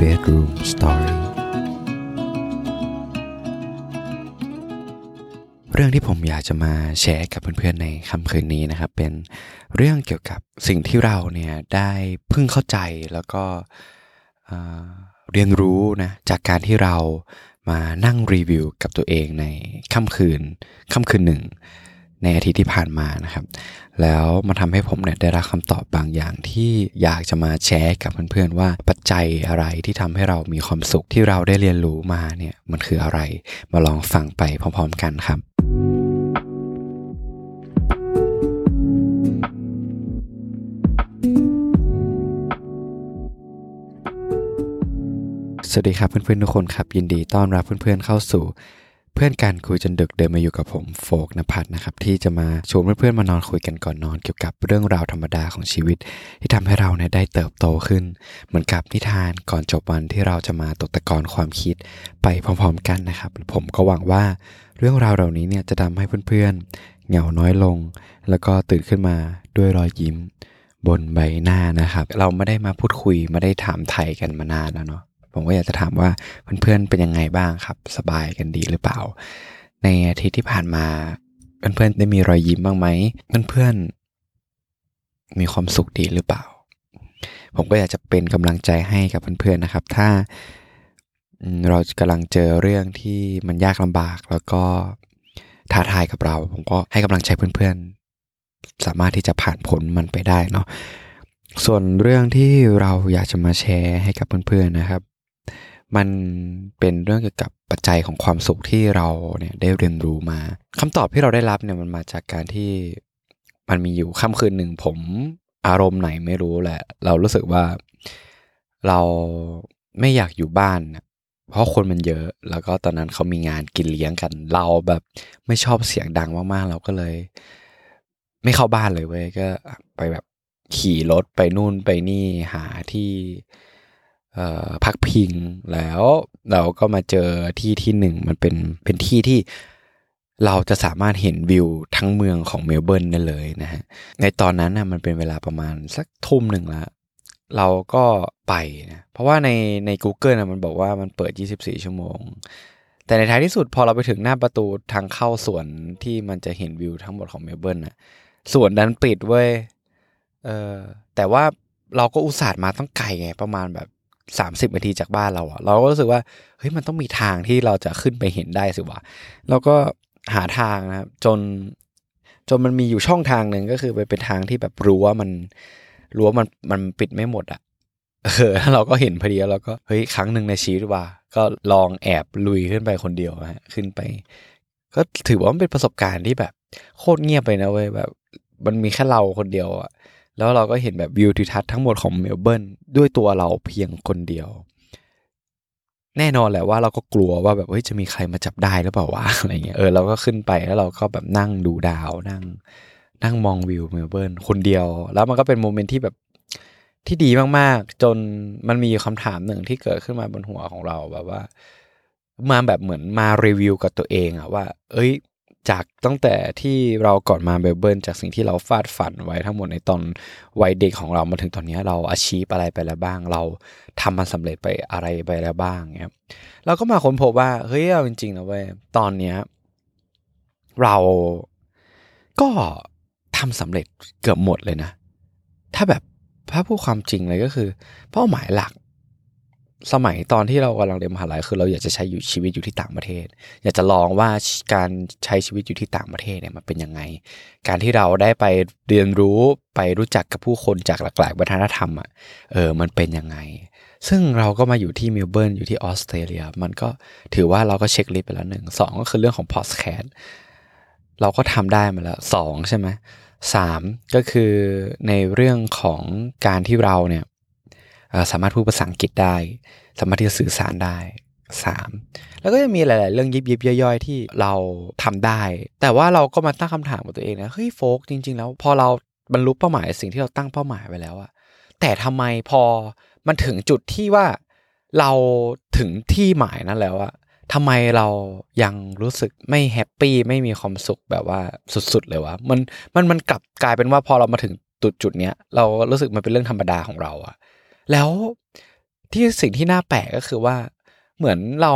Bedroom Story เรื่องที่ผมอยากจะมาแชร์กับเพื่อนๆในค่ำคืนนี้นะครับ เป็นเรื่องเกี่ยวกับสิ่งที่เราเนี่ยได้เพิ่งเข้าใจแล้วก็เรียนรู้นะจากการที่เรามานั่งรีวิวกับตัวเองในค่ำคืนค่ำคืนหนึ่ง ในอาทิตย์ที่ผ่านมานะครับ แล้วมันทำให้ผมเนี่ยได้รับคำตอบบางอย่างที่อยากจะมาแชร์กับเพื่อนๆว่าปัจจัยอะไรที่ทำให้เรามีความสุขที่เราได้เรียนรู้มาเนี่ยมันคืออะไร มาลองฟังไปพร้อมๆกันครับสวัสดีครับเพื่อนๆทุกคนครับ ยินดีต้อนรับเพื่อนๆเข้าสู่ เพื่อนกันคุยจนดึกเดินมาอยู่กับผมโฟกนภัทรนะครับที่จะมาชวนเพื่อนๆมานอนคุยกันก่อนนอน เกี่ยวกับเรื่องราวธรรมดาของชีวิต ที่ทำให้เราเนี่ยได้เติบโตขึ้น เหมือนกับนิทานก่อนจบวันที่เราจะมาตกตะกอนความคิดไปพร้อมๆกันนะครับ ผมก็หวังว่าเรื่องราวเหล่านี้เนี่ยจะทำให้เพื่อนๆเหงาน้อยลง แล้วก็ตื่นขึ้นมาด้วยรอยยิ้มบนใบหน้านะครับ เราไม่ได้มาพูดคุยไม่ได้ถามไทยกันมานานแล้วเนาะ ผมก็อยากจะถามว่าเพื่อนๆเป็นยังไงบ้างครับ สบายกันดีหรือเปล่า ในอาทิตย์ที่ผ่านมาเพื่อนๆได้มีรอยยิ้มบ้างไหมเพื่อนๆมีความสุขดีหรือเปล่า ผมก็อยากจะเป็นกำลังใจให้กับเพื่อนๆนะครับ ถ้าเรากำลังเจอเรื่องที่มันยากลำบากแล้วก็ท้าทายกับเรา ผมก็ให้กำลังใจเพื่อนๆ สามารถที่จะผ่านผลมันไปได้เนาะส่วนเรื่องที่เราอยากจะมาแชร์ให้กับเพื่อนๆนะครับ มันเป็นเรื่องเกี่ยวกับปัจจัยของความสุขที่เราเนี่ยได้เรียนรู้มาคำตอบที่เราได้รับเนี่ยมันมาจากการที่มันมีอยู่ค่ำคืนหนึ่งผมอารมณ์ไหนไม่รู้แหละ เรารู้สึกว่าเราไม่อยากอยู่บ้านเพราะคนมันเยอะ แล้วก็ตอนนั้นเขามีงานกินเลี้ยงกัน เราแบบไม่ชอบเสียงดังมากๆ เราก็เลย ไม่เข้าบ้านเลยเว้ยก็ไปแบบขี่รถไปนู่นไปนี่หาที่ พักพิงแล้วเราก็มาเจอที่ที่หนึ่งมันเป็นเป็นที่ที่เราจะสามารถเห็นวิวทั้งเมืองของเมลเบิร์นได้เลยนะฮะในตอนนั้นนะมันเป็นเวลาประมาณสักทุ่มหนึ่งแล้วเราก็ไปนะเพราะว่าในใน Google นะมันบอกว่ามันเปิด 24 ชั่วโมง แต่ในท้ายที่สุดพอเราไปถึงหน้าประตูทางเข้าสวนที่มันจะเห็นวิวทั้งหมดของเมลเบิร์นนะสวนดันปิดเว้ยเออแต่ว่าเราก็อุตส่าห์มาต้องไกลไงประมาณแบบ สามสิบนาทีจากบ้านเราอะเราก็รู้สึกว่าเฮ้ยมันต้องมีทางที่เราจะขึ้นไปเห็นได้สิวะเราก็หาทางนะครับจนจนมันมีอยู่ช่องทางหนึ่งก็คือไปเป็นทางที่แบบรู้ว่ามันรู้ว่ามันมันปิดไม่หมดอะเออเราก็เห็นพอดีแล้วก็เฮ้ยครั้งหนึ่งในชีวิตว่า ก็ลองแอบลุยขึ้นไปคนเดียวฮะขึ้นไป ก็ถือว่ามันเป็นประสบการณ์ที่แบบ โคตรเงียบไปนะเว้ยแบบ มันมีแค่เราคนเดียวอะ แล้วเราก็เห็นแบบวิวทิวทัศน์ทั้งหมดของเมลเบิร์นด้วยตัวเราเพียงคนเดียว แน่นอนแหละว่าเราก็กลัวว่าแบบเฮ้ยจะมีใครมาจับได้หรือเปล่าวะอะไรเงี้ยเออเราก็ขึ้นไปแล้วเราก็แบบนั่งดูดาวนั่ง นั่งมองวิวเมลเบิร์นคนเดียว แล้วมันก็เป็น moment ที่แบบที่ดีมากๆ จนมันมีคำถามหนึ่งที่เกิดขึ้นมาบนหัวของเราแบบว่า มาแบบเหมือนมารีวิวกับตัวเองอะว่า เอ้ย จากตั้งแต่ที่เราก่อนมาเบลเบิร์นจากสิ่งที่เราฟาดฝันไว้ทั้งหมดในตอนวัยเด็กของเรามาถึงตอนนี้เราอาชีพอะไรไปแล้วบ้าง เราทำมันสำเร็จไปอะไรไปแล้วบ้างเงี้ยเราก็มาค้นพบว่าเฮ้ยเอาจริงๆนะเว้ยตอนเนี้ยเราก็ทำสำเร็จเกือบหมดเลยนะ ถ้าแบบถ้าพูดความจริงเลยก็คือ เป้าหมายหลัก สมัยตอนที่เรากำลังเรียนมหาลัยคือเราอยากจะใช้อยู่ชีวิตอยู่ที่ต่างประเทศ อยากจะลองว่าการใช้ชีวิตอยู่ที่ต่างประเทศเนี่ยมันเป็นยังไง การที่เราได้ไปเรียนรู้ไปรู้จักกับผู้คนจากหลากหลายวัฒนธรรมอะเออมันเป็นยังไง ซึ่งเราก็มาอยู่ที่เมลเบิร์นอยู่ที่ออสเตรเลีย มันก็ถือว่าเราก็ checklist ไปแล้วหนึ่งสองก็คือเรื่องของพอสแคสเราก็ทำได้มาแล้วสองใช่ไหมสามก็คือในเรื่องของการที่เราเนี่ย สามารถพูดภาษาอังกฤษได้ สามารถที่จะสื่อสารได้สามแล้วก็จะมีหลาย ๆ เรื่องยิบยิบย่อย ๆ ที่เราทำได้ แต่ว่าเราก็มาตั้งคำถามกับตัวเองนะเฮ้ยโฟกจริง ๆ แล้วพอเราบรรลุเป้าหมายสิ่งที่เราตั้งเป้าหมายไว้แล้วอะแต่ทำไมพอมันถึงจุดที่ว่าเราถึงที่หมายนั้นแล้วอะทำไมเรายังรู้สึกไม่แฮปปี้ไม่มีความสุขแบบว่าสุด ๆ เลยวะมันมันมันกลับกลายเป็นว่าพอเรามาถึงจุดจุดเนี้ยเรารู้สึกมันเป็นเรื่องธรรมดาของเราอะ แล้วที่สิ่งที่น่าแปลกก็คือว่า เหมือนเรา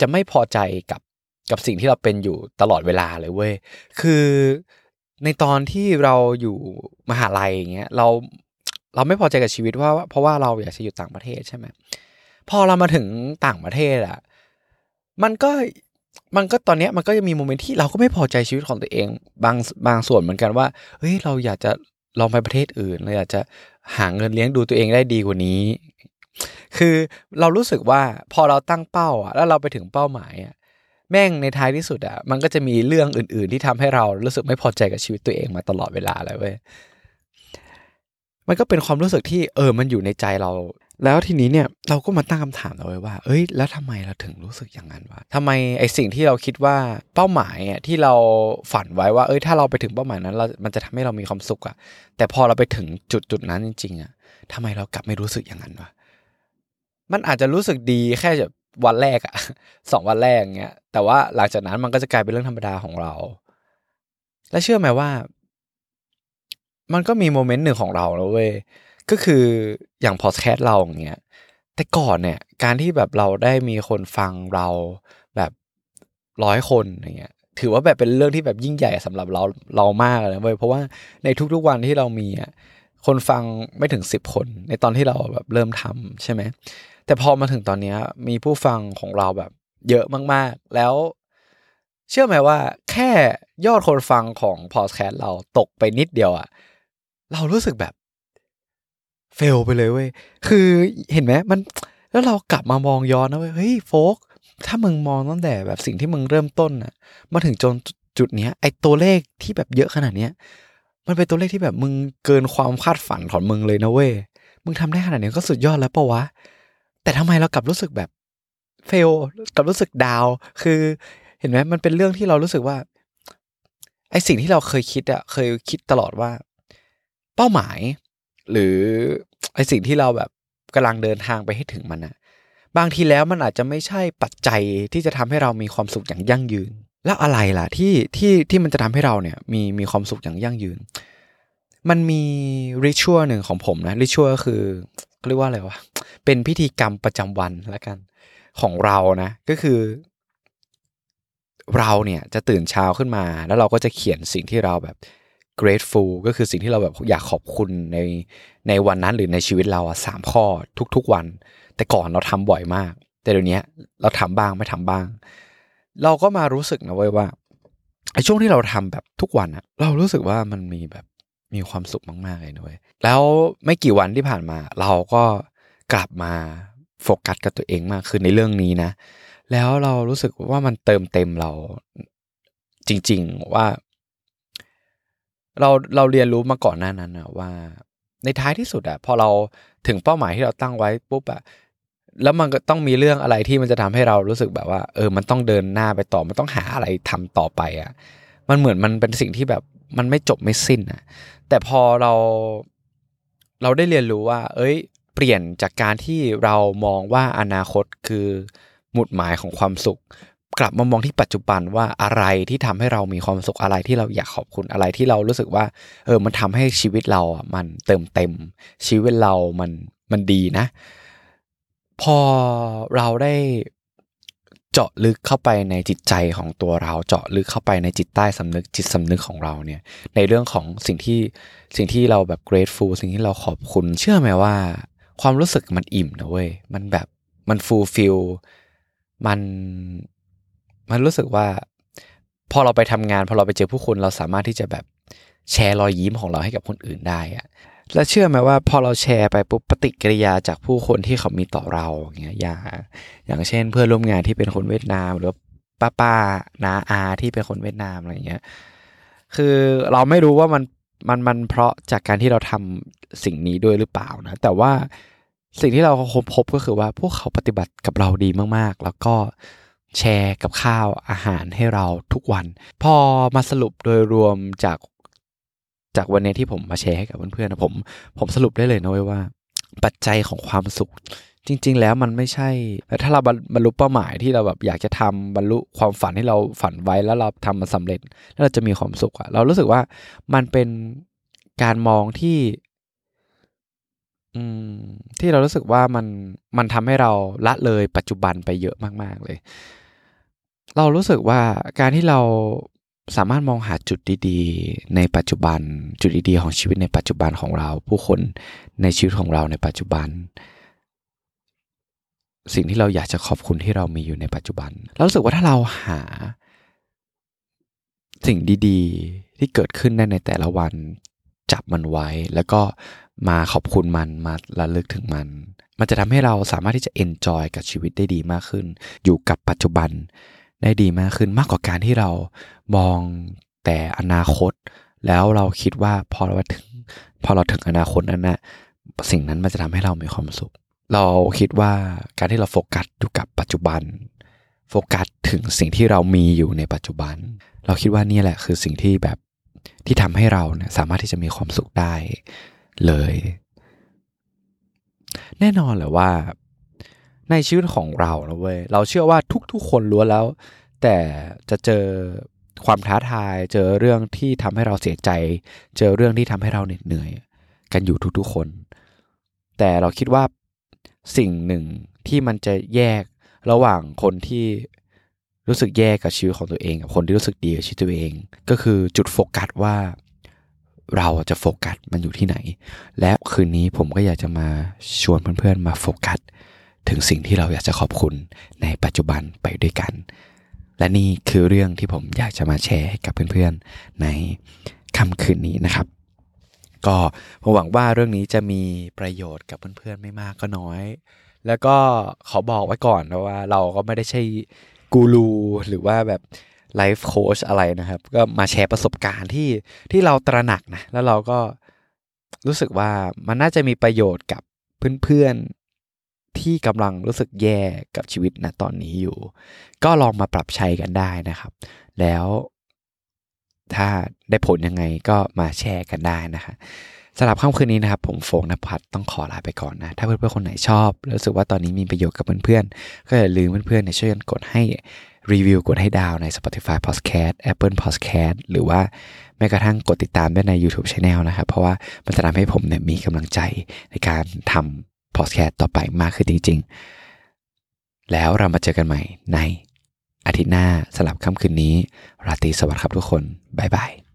จะไม่พอใจกับกับสิ่งที่เราเป็นอยู่ตลอดเวลาเลยเว้ย คือในตอนที่เราอยู่มหาลัยอย่างเงี้ยเราเราไม่พอใจกับชีวิตว่าเพราะว่าเราอยากจะอยู่ต่างประเทศใช่ไหมพอเรามาถึงต่างประเทศอะมันก็มันก็ตอนเนี้ยมันก็จะมีโมเมนต์ที่เราก็ไม่พอใจชีวิตของตัวเอง บางบางส่วนเหมือนกันว่าเฮ้ยเราอยากจะลองไปประเทศอื่นเราอยากจะ หาเงินเลี้ยงดูตัวเองได้ดีกว่านี้ คือเรารู้สึกว่าพอเราตั้งเป้าอะแล้วเราไปถึงเป้าหมายอะแม่งในท้ายที่สุดอะมันก็จะมีเรื่องอื่น ๆ ที่ทำให้เรารู้สึกไม่พอใจกับชีวิตตัวเองมาตลอดเวลาเลยเว้ยมันก็เป็นความรู้สึกที่เออมันอยู่ในใจเรา แล้วทีนี้เนี่ยเราก็มาตั้งคำถามเอาไว้ว่า เอ้ย แล้วทำไมเราถึงรู้สึกอย่างนั้นวะทำไมไอสิ่งที่เราคิดว่าเป้าหมายอะที่เราฝันไว้ว่า เอ้ย ถ้าเราไปถึงเป้าหมายนั้นเรามันจะทำให้เรามีความสุขอะ แต่พอเราไปถึงจุดจุดนั้นจริง ๆอะทำไมเรากลับไม่รู้สึกอย่างนั้นวะ มันอาจจะรู้สึกดีแค่แบบวันแรกอะสองวันแรกเงี้ย แต่ว่าหลังจากนั้นมันก็จะกลายเป็นเรื่องธรรมดาของเรา และเชื่อไหมว่า มันก็มีโมเมนต์หนึ่งของเราแล้วเว้ย ก็คืออย่างพอดแคสต์เราอย่างเงี้ยแต่ก่อนเนี่ยการที่แบบเราได้มีคนฟังเราแบบร้อยคนอย่างเงี้ยถือว่าแบบเป็นเรื่องที่แบบยิ่งใหญ่สำหรับเราเรามากเลยเว้ยเพราะว่าในทุกๆวันที่เรามีอะคนฟังไม่ถึงสิบคน ในตอนที่เราแบบเริ่มทำใช่ไหมแต่พอมาถึงตอนนี้มีผู้ฟังของเราแบบเยอะมากๆ แล้ว เชื่อไหมว่า แค่ยอดคนฟังของพอดแคสต์เราตกไปนิดเดียวอะเรารู้สึกแบบ เฟลไปเลยเว้ย คือเห็นไหมมันแล้วเรากลับมามองย้อนนะเว้ย เฮ้ยโฟก ถ้ามึงมองตั้งแต่แบบสิ่งที่มึงเริ่มต้นอะมาถึงจนจุดเนี้ย ไอตัวเลขที่แบบเยอะขนาดเนี้ย มันเป็นตัวเลขที่แบบมึงเกินความคาดฝันของมึงเลยนะเว้ย มึงทำได้ขนาดนี้ก็สุดยอดแล้วปะวะ แต่ทำไมเรากลับรู้สึกแบบเฟลกับรู้สึกดาว คือเห็นไหมมันเป็นเรื่องที่เรารู้สึกว่า ไอสิ่งที่เราเคยคิดอะเคยคิดตลอดว่า เป้าหมาย หรือ ไอสิ่งที่เราแบบกำลังเดินทางไปให้ถึงมันอะบางทีแล้วมันอาจจะไม่ใช่ปัจจัยที่จะทำให้เรามีความสุขอย่างยั่งยืน แล้วอะไรล่ะที่ที่ที่มันจะทำให้เราเนี่ยมีมีความสุขอย่างยั่งยืน มันมีริชัวหนึ่งของผมนะริชัวก็คือเรียกว่าอะไรวะเป็นพิธีกรรมประจำวันแล้วกันของเรานะก็คือ เราเนี่ยจะตื่นเช้าขึ้นมา แล้วเราก็จะเขียนสิ่งที่เราแบบ grateful ก็คือสิ่งที่เราแบบอยากขอบคุณในในวันนั้นหรือในชีวิตเราอะสามข้อทุกๆวัน แต่ก่อนเราทำบ่อยมาก แต่เดี๋ยวนี้เราทำบ้างไม่ทำบ้าง เราก็มารู้สึกนะเว้ยว่าไอ้ช่วงที่เราทำแบบทุกวันอะเรารู้สึกว่ามันมีแบบมีความสุขมากๆเลยด้วยแล้วไม่กี่วันที่ผ่านมา เราก็กลับมาโฟกัสกับตัวเองมากขึ้นในเรื่องนี้นะ แล้วเรารู้สึกว่ามันเติมเต็มเราจริง ๆ ว่า เราเราเรียนรู้มาก่อนหน้านั้นนะว่า ในท้ายที่สุดอะพอเราถึงเป้าหมายที่เราตั้งไว้ปุ๊บอะแล้วมันก็ต้องมีเรื่องอะไรที่มันจะทำให้เรารู้สึกแบบว่า เออ มันต้องเดินหน้าไปต่อ มันต้องหาอะไรทำต่อไปอะมันเหมือนมันเป็นสิ่งที่แบบมันไม่จบไม่สิ้นอะแต่พอเราเราได้เรียนรู้ว่า เอ้ย เปลี่ยนจากการที่เรามองว่าอนาคตคือหมุดหมายของความสุข กลับมามองที่ปัจจุบันว่าอะไรที่ทำให้เรามีความสุขอะไรที่เราอยากขอบคุณอะไรที่เรารู้สึกว่า เออมันทำให้ชีวิตเราอะมันเติมเต็ม ชีวิตเรามันมันดีนะ พอเราได้เจาะลึกเข้าไปในจิตใจของตัวเราเจาะลึกเข้าไปในจิตใต้สำนึกจิตสำนึกของเราเนี่ย ในเรื่องของสิ่งที่สิ่งที่เราแบบ grateful สิ่งที่เราขอบคุณ เชื่อไหมว่า ความรู้สึกมันอิ่มนะเว้ยมันแบบมันฟูลฟิลมัน มันรู้สึกว่า พอเราไปทำงาน พอเราไปเจอผู้คนเราสามารถที่จะแบบแชร์รอยยิ้มของเราให้กับคนอื่นได้อะแล้วเชื่อไหมว่าพอเราแชร์ไปปุ๊บปฏิกิริยาจากผู้คนที่เขามีต่อเราอย่างเงี้ยอย่างอย่างเช่น เพื่อนร่วมงานที่เป็นคนเวียดนาม หรือป้าป้านาอาที่เป็นคนเวียดนามอะไรเงี้ยคือเราไม่รู้ว่ามันมันมันเพราะจากการที่เราทำสิ่งนี้ด้วยหรือเปล่านะ แต่ว่าสิ่งที่เราคบพบก็คือว่าพวกเขาปฏิบัติกับเราดีมากๆ แล้วก็ แชร์กับข้าวอาหารให้เราทุกวัน พอมาสรุปโดยรวมจากจากวันนี้ที่ผมมาแชร์ให้กับเพื่อนๆนะผมผมสรุปได้เลยนะเว้ยว่า ปัจจัยของความสุข จริง ๆ แล้วมันไม่ใช่ ถ้าเราบรรลุเป้าหมายที่เราแบบอยากจะทำบรรลุความฝันที่เราฝันไว้แล้วเราทำมันสาเร็จ แล้วเราจะมีความสุขอะเรารู้สึกว่ามันเป็นการมองที่ ที่เรารู้สึกว่ามันมันทำให้เราละเลยปัจจุบันไปเยอะมาก ๆ เลย เรารู้สึกว่าการที่เราสามารถมองหาจุดดีๆ ในปัจจุบัน จุดดีๆของชีวิตในปัจจุบันของเรา ผู้คนในชีวิตของเราในปัจจุบัน สิ่งที่เราอยากจะขอบคุณที่เรามีอยู่ในปัจจุบันเรารู้สึกว่าถ้าเราหา สิ่งดีๆ ที่เกิดขึ้นได้ในแต่ละวันจับมันไว้แล้วก็ มาขอบคุณมันมาระลึกถึงมัน มันจะทำให้เราสามารถที่จะเอนจอยกับชีวิตได้ดีมากขึ้น อยู่กับปัจจุบันได้ดีมากขึ้นมากกว่าการที่เรามองแต่อนาคต แล้วเราคิดว่าพอเราถึงพอเราถึงอนาคตนั้นนะสิ่งนั้นมันจะทำให้เรามีความสุข เราคิดว่าการที่เราโฟกัสอยู่กับปัจจุบัน โฟกัสถึงสิ่งที่เรามีอยู่ในปัจจุบัน เราคิดว่านี่แหละคือสิ่งที่แบบที่ทำให้เราเนี่ยสามารถที่จะมีความสุขได้ เลย แน่นอนเลยว่า ในชีวิตของเรานะเว้ยเราเชื่อว่าทุกๆคนล้วนแล้ว แต่จะเจอความท้าทาย เจอเรื่องที่ทำให้เราเสียใจ เจอเรื่องที่ทำให้เราเหน็ดเหนื่อย กันอยู่ทุกๆคน แต่เราคิดว่าสิ่งหนึ่งที่มันจะแยกระหว่างคนที่รู้สึกแย่กับชีวิตของตัวเอง กับคนที่รู้สึกดีกับชีวิตตัวเอง ก็คือจุดโฟกัสว่า เราจะโฟกัสมันอยู่ที่ไหน และคืนนี้ผมก็อยากจะมาชวนเพื่อนๆมาโฟกัส ถึงสิ่งที่เราอยากจะขอบคุณในปัจจุบันไปด้วยกัน และนี่คือเรื่องที่ผมอยากจะมาแชร์ให้กับเพื่อนๆในค่ำคืนนี้นะครับ ก็ผมหวังว่าเรื่องนี้จะมีประโยชน์กับเพื่อนๆไม่มากก็น้อย แล้วก็ขอบอกไว้ก่อนนะว่าเราก็ไม่ได้ใช่กูรูหรือว่าแบบ ไลฟ์โค้ชอะไรนะครับ ก็มาแชร์ประสบการณ์ที่ที่เราตระหนักนะ แล้วเราก็รู้สึกว่ามันน่าจะมีประโยชน์กับเพื่อนๆที่กำลังรู้สึกแย่กับชีวิตนะตอนนี้อยู่ ก็ลองมาปรับใช้กันได้นะครับ แล้วถ้าได้ผลยังไงก็มาแชร์กันได้นะคะสำหรับค่ำคืนนี้นะครับ ผมโฟงนภัทรต้องขอลาไปก่อนนะ ถ้าเพื่อนๆคนไหนชอบรู้สึกว่าตอนนี้มีประโยชน์กับเพื่อนๆก็อย่าลืมเพื่อนๆเช่วยกันกดให้ รีวิวกดให้ดาวใน Spotify Podcast Apple Podcast หรือว่าแม้กระทั่งกดติดตามได้ใน YouTube Channel นะครับ เพราะว่ามันจะทำให้ผมเนี่ยมีกำลังใจในการทำ Podcast ต่อไปมากขึ้นจริง ๆ แล้วเรามาเจอกันใหม่ในอาทิตย์หน้าสลับค่ำคืนนี้ ราตรีสวัสดิ์ครับทุกคน บ๊ายบาย